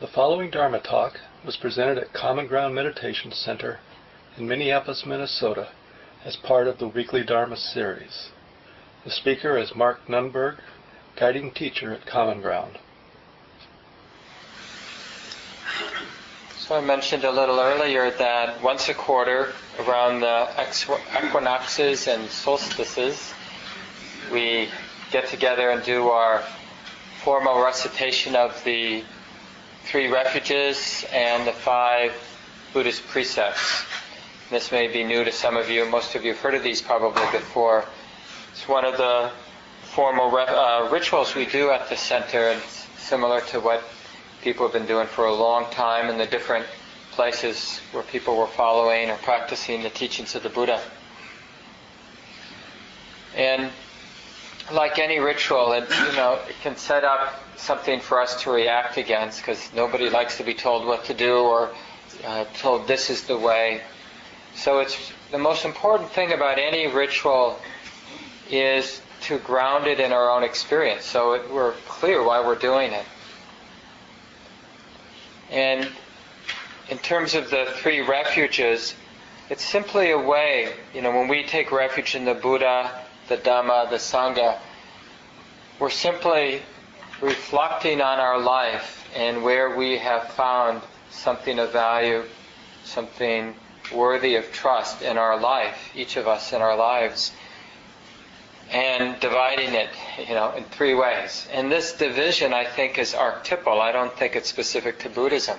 The following Dharma talk was presented at Common Ground Meditation Center in Minneapolis, Minnesota, as part of the weekly Dharma series. The speaker is Mark Nunberg, guiding teacher at Common Ground. So I mentioned a little earlier that once a quarter, around the equinoxes and solstices, we get together and do our formal recitation of the three refuges and the five Buddhist precepts. This may be new to some of you. Most of you have heard of these probably before. It's one of the formal uh, rituals we do at the center. It's similar to what people have been doing for a long time in the different places where people were following or practicing the teachings of the Buddha. And like any ritual, it you know it can set up something for us to react against because nobody likes to be told what to do or uh, told this is the way. So it's the most important thing about any ritual is to ground it in our own experience, so it, we're clear why we're doing it. And in terms of the three refuges, it's simply a way, you know, when we take refuge in the Buddha, the Dhamma, the Sangha, we're simply reflecting on our life and where we have found something of value, something worthy of trust in our life, each of us in our lives, and dividing it, you know, in three ways. And this division, I think, is archetypal. I don't think it's specific to Buddhism.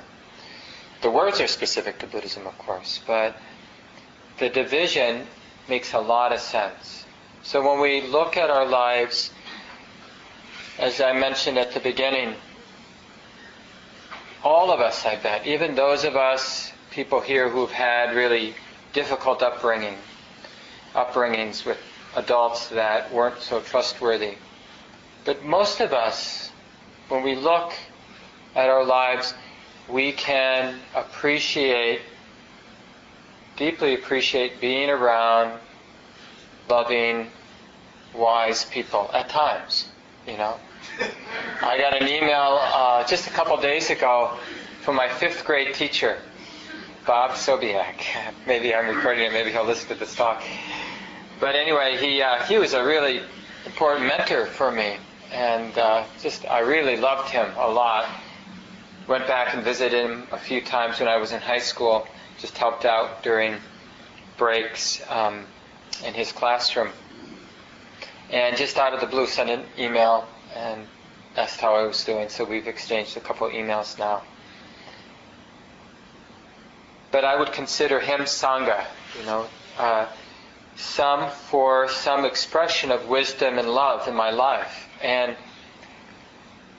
The words are specific to Buddhism, of course, but the division makes a lot of sense. So when we look at our lives, as I mentioned at the beginning, all of us, I bet, even those of us, people here who've had really difficult upbringing, upbringings with adults that weren't so trustworthy. But most of us, when we look at our lives, we can appreciate, deeply appreciate being around loving, wise people at times, you know. I got an email uh, just a couple days ago from my fifth grade teacher, Bob Sobiak. Maybe I'm recording it, maybe he'll listen to this talk. But anyway, he, uh, he was a really important mentor for me, and uh, just I really loved him a lot went back and visited him a few times when I was in high school. Just helped out during breaks um, in his classroom. And just out of the blue, sent an email and asked how I was doing. So we've exchanged a couple of emails now. But I would consider him sangha, you know, uh, some for some expression of wisdom and love in my life. And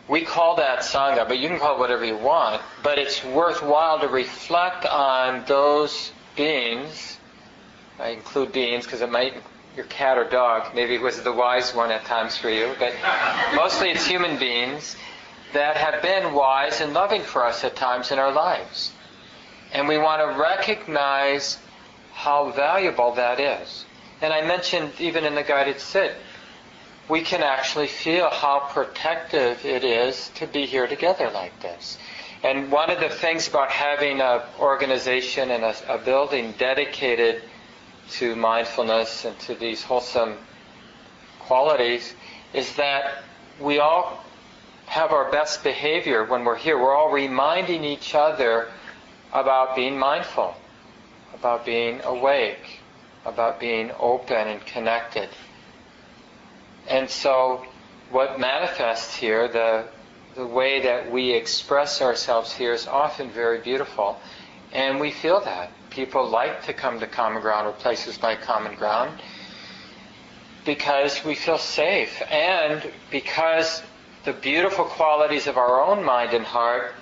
we call that Sangha, but you can call it whatever you want. But it's worthwhile to reflect on those beings. I include beings because it might your cat or dog. Maybe it was the wise one at times for you, but mostly it's human beings that have been wise and loving for us at times in our lives. And we want to recognize how valuable that is. And I mentioned even in the guided sit, we can actually feel how protective it is to be here together like this. And one of the things about having an organization and a, a building dedicated to mindfulness and to these wholesome qualities is that we all have our best behavior when we're here. We're all reminding each other about being mindful, about being awake, about being open and connected. And so, what manifests here, the, the way that we express ourselves here, is often very beautiful. And we feel that. People like to come to Common Ground or places like Common Ground because we feel safe and because the beautiful qualities of our own mind and heart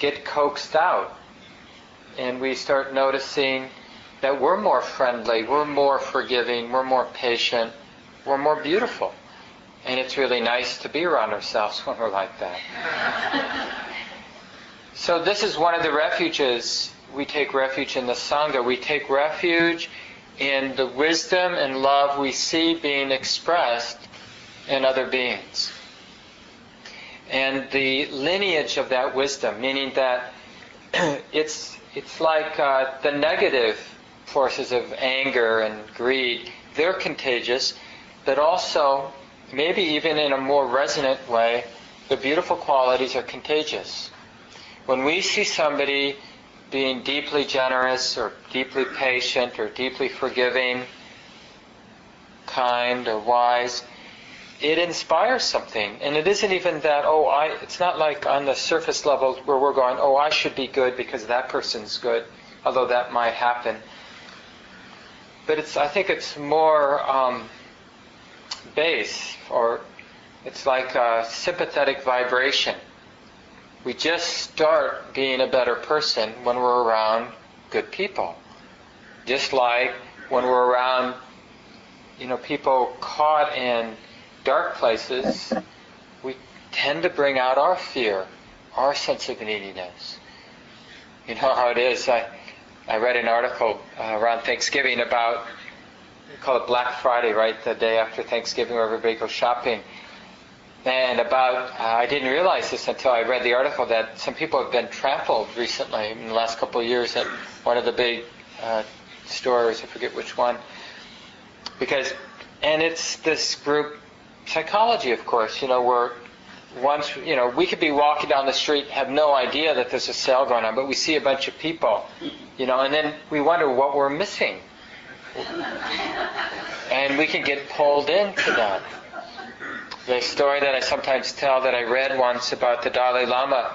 get coaxed out. And we start noticing that we're more friendly, we're more forgiving, we're more patient, we're more beautiful. And it's really nice to be around ourselves when we're like that. so this is one of the refuges. We take refuge in the Sangha. We take refuge in the wisdom and love we see being expressed in other beings. and the lineage of that wisdom, meaning that it's it's like uh, the negative forces of anger and greed. They're contagious, but also maybe even in a more resonant way, the beautiful qualities are contagious. When we see somebody being deeply generous or deeply patient or deeply forgiving, kind or wise, it inspires something. And it isn't even that, oh, I, it's not like on the surface level where we're going, oh, I should be good because that person's good, although that might happen. But it's, I think it's more um, base, or it's like a sympathetic vibration. We just start being a better person when we're around good people. Just like when we're around, you know, people caught in dark places, we tend to bring out our fear, our sense of neediness. You know how it is. I, I read an article uh, around Thanksgiving about, we call it Black Friday, right? The day after Thanksgiving where everybody goes shopping. And about, uh, I didn't realize this until I read the article that some people have been trampled recently in the last couple of years at one of the big uh, stores, I forget which one. Because, and it's this group psychology, of course, you know, where once, you know, we could be walking down the street, have no idea that there's a sale going on, but we see a bunch of people, you know, and then we wonder what we're missing. And we can get pulled into that. The story that I sometimes tell that I read once about the Dalai Lama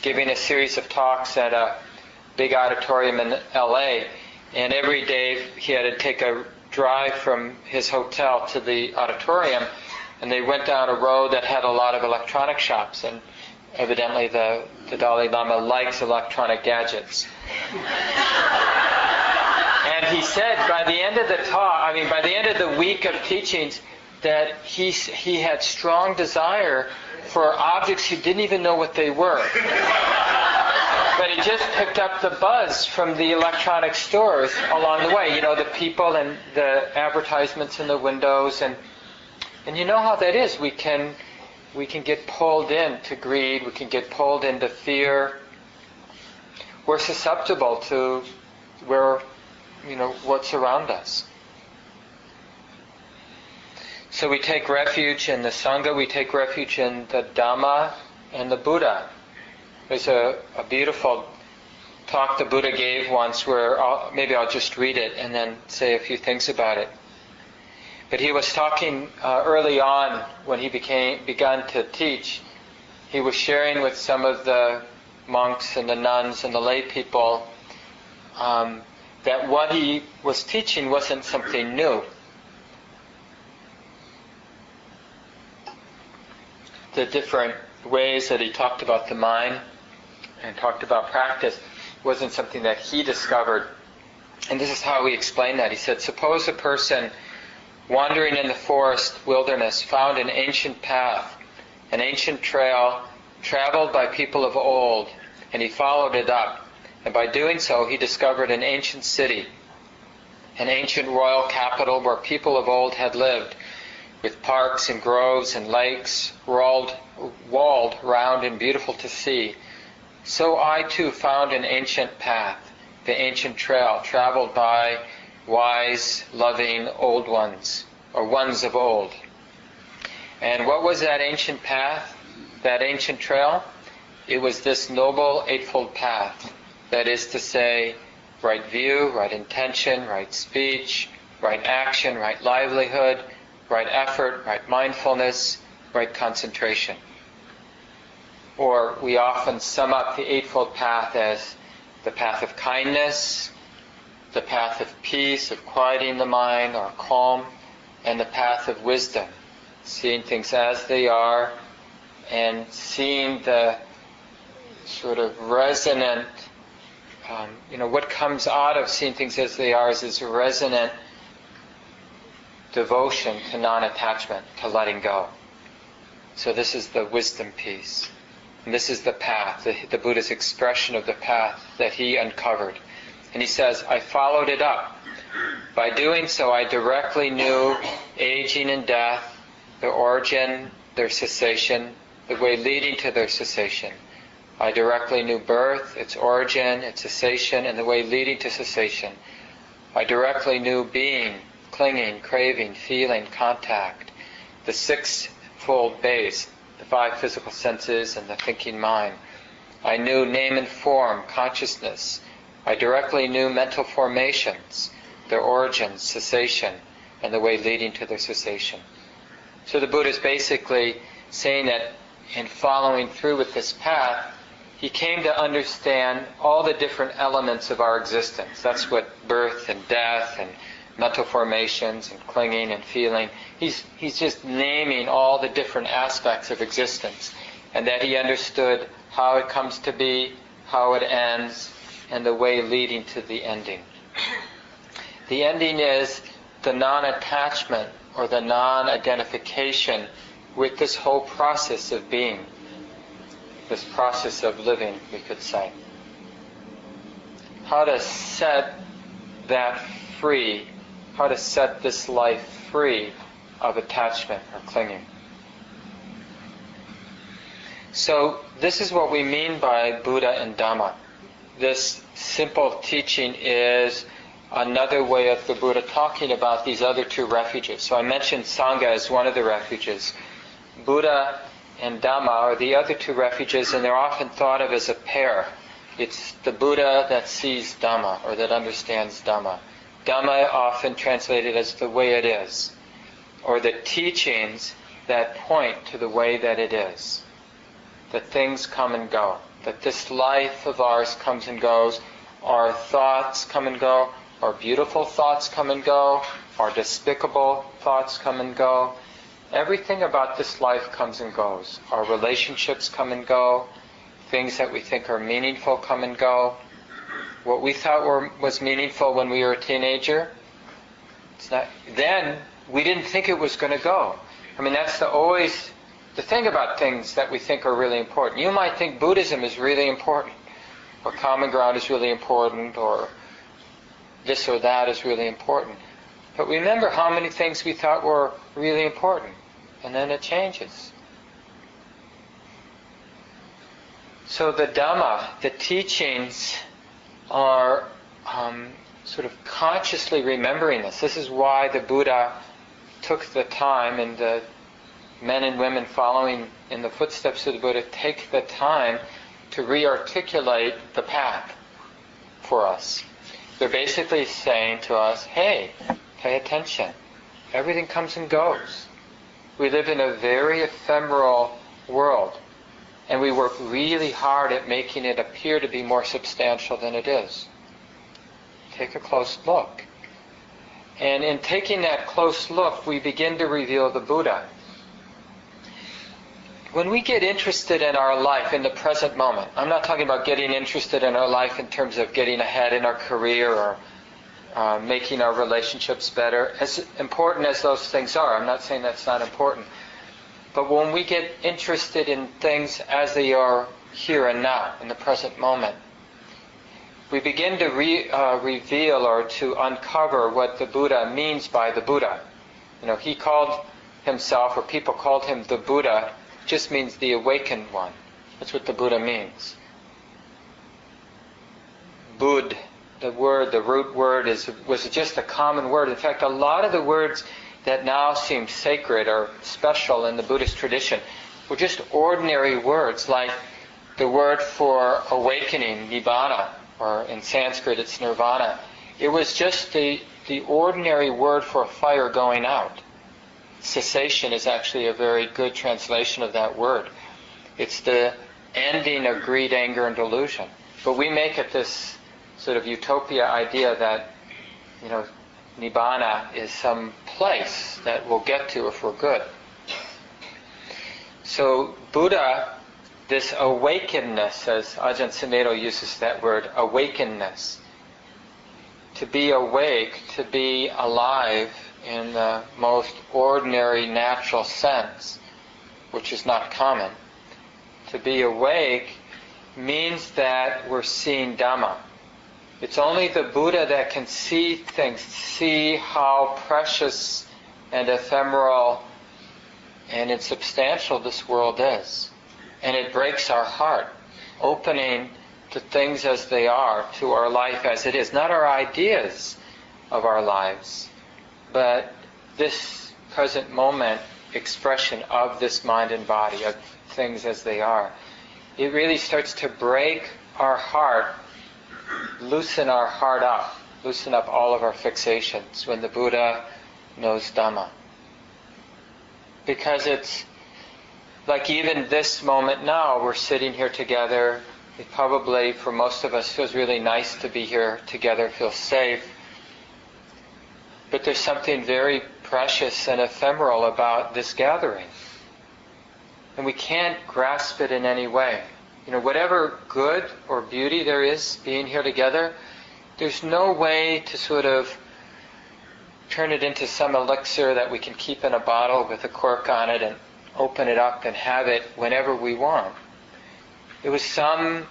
giving a series of talks at a big auditorium in LA, and every day he had to take a drive from his hotel to the auditorium, and they went down a road that had a lot of electronic shops, and evidently the, the Dalai Lama likes electronic gadgets. and he said by the end of the talk, I mean, by the end of the week of teachings, that he, he had strong desire for objects he didn't even know what they were. but he just picked up the buzz from the electronic stores along the way. You know, the people and the advertisements in the windows, and and you know how that is. We can we can get pulled into greed. We can get pulled into fear. We're susceptible to where you know what's around us. So we take refuge in the Sangha, we take refuge in the Dhamma and the Buddha. There's a, a beautiful talk the Buddha gave once where I'll, maybe I'll just read it and then say a few things about it. But he was talking uh, early on when he became begun to teach. He was sharing with some of the monks and the nuns and the lay people um, that what he was teaching wasn't something new. The different ways that he talked about the mind and talked about practice wasn't something that he discovered. And this is how he explained that. He said, Suppose a person wandering in the forest wilderness found an ancient path, an ancient trail traveled by people of old, and he followed it up. And by doing so, he discovered an ancient city, an ancient royal capital where people of old had lived with parks and groves and lakes walled, walled round and beautiful to see. So I too found an ancient path, the ancient trail traveled by wise, loving old ones, or ones of old. And what was that ancient path, that ancient trail? It was this noble Eightfold Path. That is to say, right view, right intention, right speech, right action, right livelihood, right effort, right mindfulness, right concentration. Or we often sum up the Eightfold Path as the path of kindness, the path of peace, of quieting the mind or calm, and the path of wisdom, seeing things as they are and seeing the sort of resonant, um, you know, what comes out of seeing things as they are is this resonant devotion to non-attachment, to letting go. So this is the wisdom piece. And this is the path, the, the, Buddha's expression of the path that he uncovered. And he says, I followed it up. By doing so, I directly knew aging and death, their origin, their cessation, the way leading to their cessation. I directly knew birth, its origin, its cessation, and the way leading to cessation. I directly knew being, clinging, craving, feeling, contact, the six-fold base, the five physical senses, and the thinking mind. I knew name and form, consciousness. I directly knew mental formations, their origins, cessation, and the way leading to their cessation. So the Buddha is basically saying that in following through with this path, he came to understand all the different elements of our existence. That's what birth and death and mental formations and clinging and feeling. He's, he's just naming all the different aspects of existence. And that he understood how it comes to be, how it ends, and the way leading to the ending. The ending is the non-attachment or the non-identification with this whole process of being this process of living, we could say. How to set that free, how to set this life free of attachment or clinging. So, this is what we mean by Buddha and Dhamma. This simple teaching is another way of the Buddha talking about these other two refuges. So I mentioned Sangha as one of the refuges. Buddha and Dhamma are the other two refuges, and they're often thought of as a pair. It's the Buddha that sees Dhamma or that understands Dhamma. Dhamma often translated as the way it is, or the teachings that point to the way that it is. That things come and go, that this life of ours comes and goes, our thoughts come and go, our beautiful thoughts come and go, our despicable thoughts come and go, Everything about this life comes and goes. Our relationships come and go. Things that we think are meaningful come and go. What we thought were, was meaningful when we were a teenager, not, then we didn't think it was going to go. I mean, that's the always the thing about things that we think are really important. You might think Buddhism is really important, or common ground is really important, or this or that is really important. But remember how many things we thought were really important and then it changes. So the Dhamma, the teachings, are um, sort of consciously remembering this. This is why the Buddha took the time, and the men and women following in the footsteps of the Buddha take the time to re-articulate the path for us. They're basically saying to us, hey, pay attention. Everything comes and goes. We live in a very ephemeral world, and we work really hard at making it appear to be more substantial than it is. Take a close look. And in taking that close look, we begin to reveal the Buddha. When we get interested in our life in the present moment, I'm not talking about getting interested in our life in terms of getting ahead in our career or uh, making our relationships better, as important as those things are. I'm not saying that's not important. But when we get interested in things as they are here and now, in the present moment, we begin to re, uh, reveal or to uncover what the Buddha means by the Buddha. You know, he called himself, or people called him the Buddha, just means the awakened one. That's what the Buddha means. Bud the word, the root word, is was just a common word. In fact, a lot of the words that now seem sacred or special in the Buddhist tradition were just ordinary words, like the word for awakening, nibbana, or in Sanskrit it's nirvana. It was just the, the ordinary word for a fire going out. Cessation is actually a very good translation of that word. It's the ending of greed, anger, and delusion. But we make it this sort of utopia idea that, you know, nibbana is some place that we'll get to if we're good. So Buddha, this awakenedness, as Ajahn Sumedho uses that word, awakenedness, to be awake, to be alive in the most ordinary, natural sense, which is not common. To be awake means that we're seeing Dhamma. It's only the Buddha that can see things, see how precious and ephemeral and insubstantial this world is. and it breaks our heart, opening to things as they are, to our life as it is, not our ideas of our lives, but this present moment expression of this mind and body, of things as they are. It really starts to break our heart, loosen our heart up, loosen up all of our fixations when the Buddha knows Dhamma. Because it's like even this moment now, we're sitting here together. It probably, for most of us, feels really nice to be here together, feels safe. But there's something very precious and ephemeral about this gathering. And we can't grasp it in any way. You know, whatever good or beauty there is being here together, there's no way to sort of turn it into some elixir that we can keep in a bottle with a cork on it and open it up and have it whenever we want. It was some,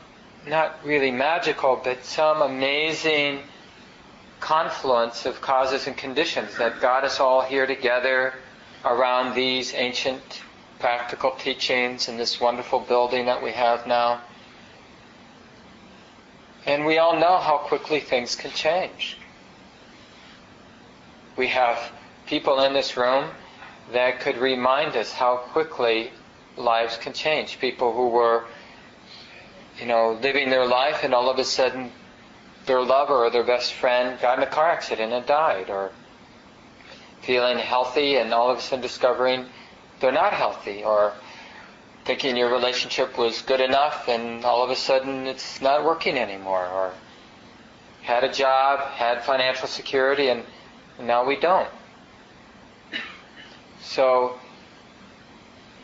not really magical, but some amazing confluence of causes and conditions that got us all here together around these ancient practical teachings in this wonderful building that we have now. And we all know how quickly things can change. We have people in this room that could remind us how quickly lives can change. People who were, you know, living their life and all of a sudden their lover or their best friend got in a car accident and died, or feeling healthy and all of a sudden discovering they're not healthy, or thinking your relationship was good enough and all of a sudden it's not working anymore, or had a job, had financial security, and now we don't. So,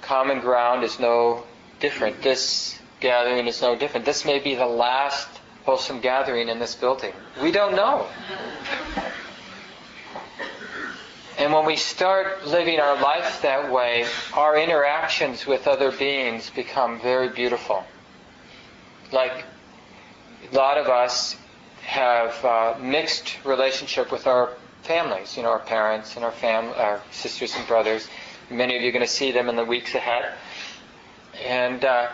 common ground is no different. This gathering is no different. This may be the last wholesome gathering in this building. We don't know. And when we start living our life that way, our interactions with other beings become very beautiful. Like a lot of us have uh, mixed relationship with our families, you know, our parents and our fam- our sisters and brothers. Many of you are going to see them in the weeks ahead. And uh,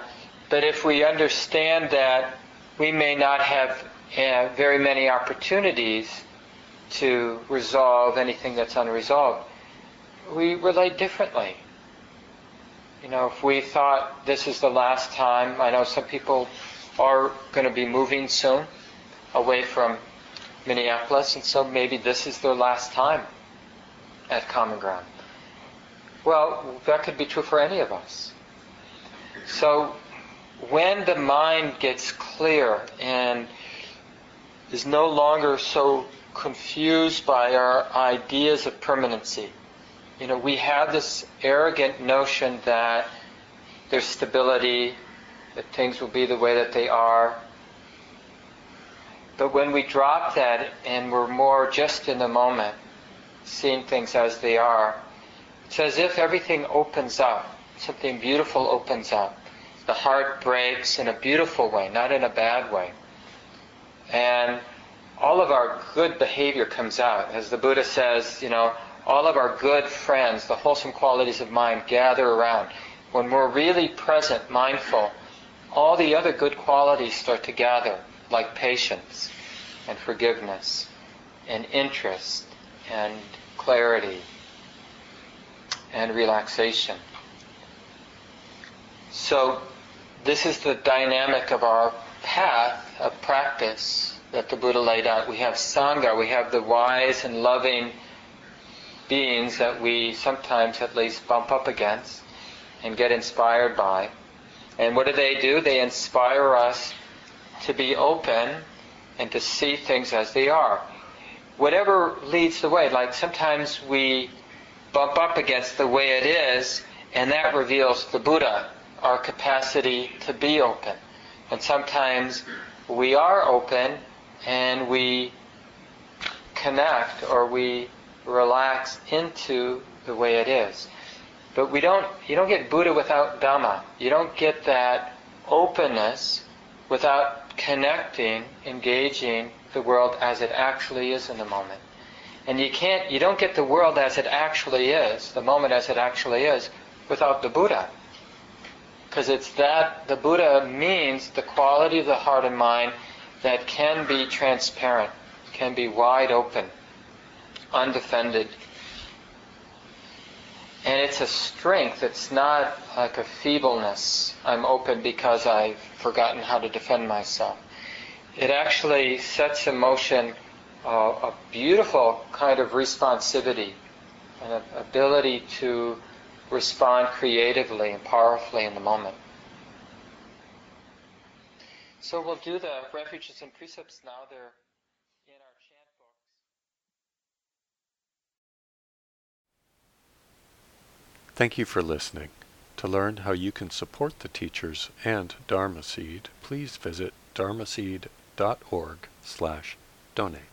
but if we understand that we may not have uh, very many opportunities to resolve anything that's unresolved, we relate differently. You know, if we thought this is the last time, I know some people are going to be moving soon away from Minneapolis, and so maybe this is their last time at Common Ground. Well, that could be true for any of us. So, when the mind gets clear and is no longer so confused by our ideas of permanency, you know, we have this arrogant notion that there's stability, that things will be the way that they are, but when we drop that and we're more just in the moment, seeing things as they are, it's as if everything opens up. Something beautiful opens up. The heart breaks in a beautiful way, not in a bad way. And all of our good behavior comes out. As the Buddha says, you know, all of our good friends, the wholesome qualities of mind gather around. When we're really present, mindful, all the other good qualities start to gather like patience and forgiveness and interest and clarity and relaxation. So, this is the dynamic of our path of practice that the Buddha laid out. We have Sangha, we have the wise and loving beings that we sometimes at least bump up against and get inspired by. And what do they do? They inspire us to be open and to see things as they are. Whatever leads the way, like sometimes we bump up against the way it is, and that reveals the Buddha, our capacity to be open. And sometimes we are open and we connect or we relax into the way it is. But we don't, you don't get Buddha without Dhamma. You don't get that openness without connecting, engaging the world as it actually is in the moment. And you can't, you don't get the world as it actually is, the moment as it actually is, without the Buddha. Because it's that, the Buddha means the quality of the heart and mind that can be transparent, can be wide open, undefended. And it's a strength, it's not like a feebleness. I'm open because I've forgotten how to defend myself. It actually sets in motion uh, a beautiful kind of responsivity, an ability to respond creatively and powerfully in the moment. So we'll do the refuges and precepts now. They're in our chant books. Thank you for listening. To learn how you can support the teachers and Dharma Seed, please visit dharma dharmaseed.org slash donate.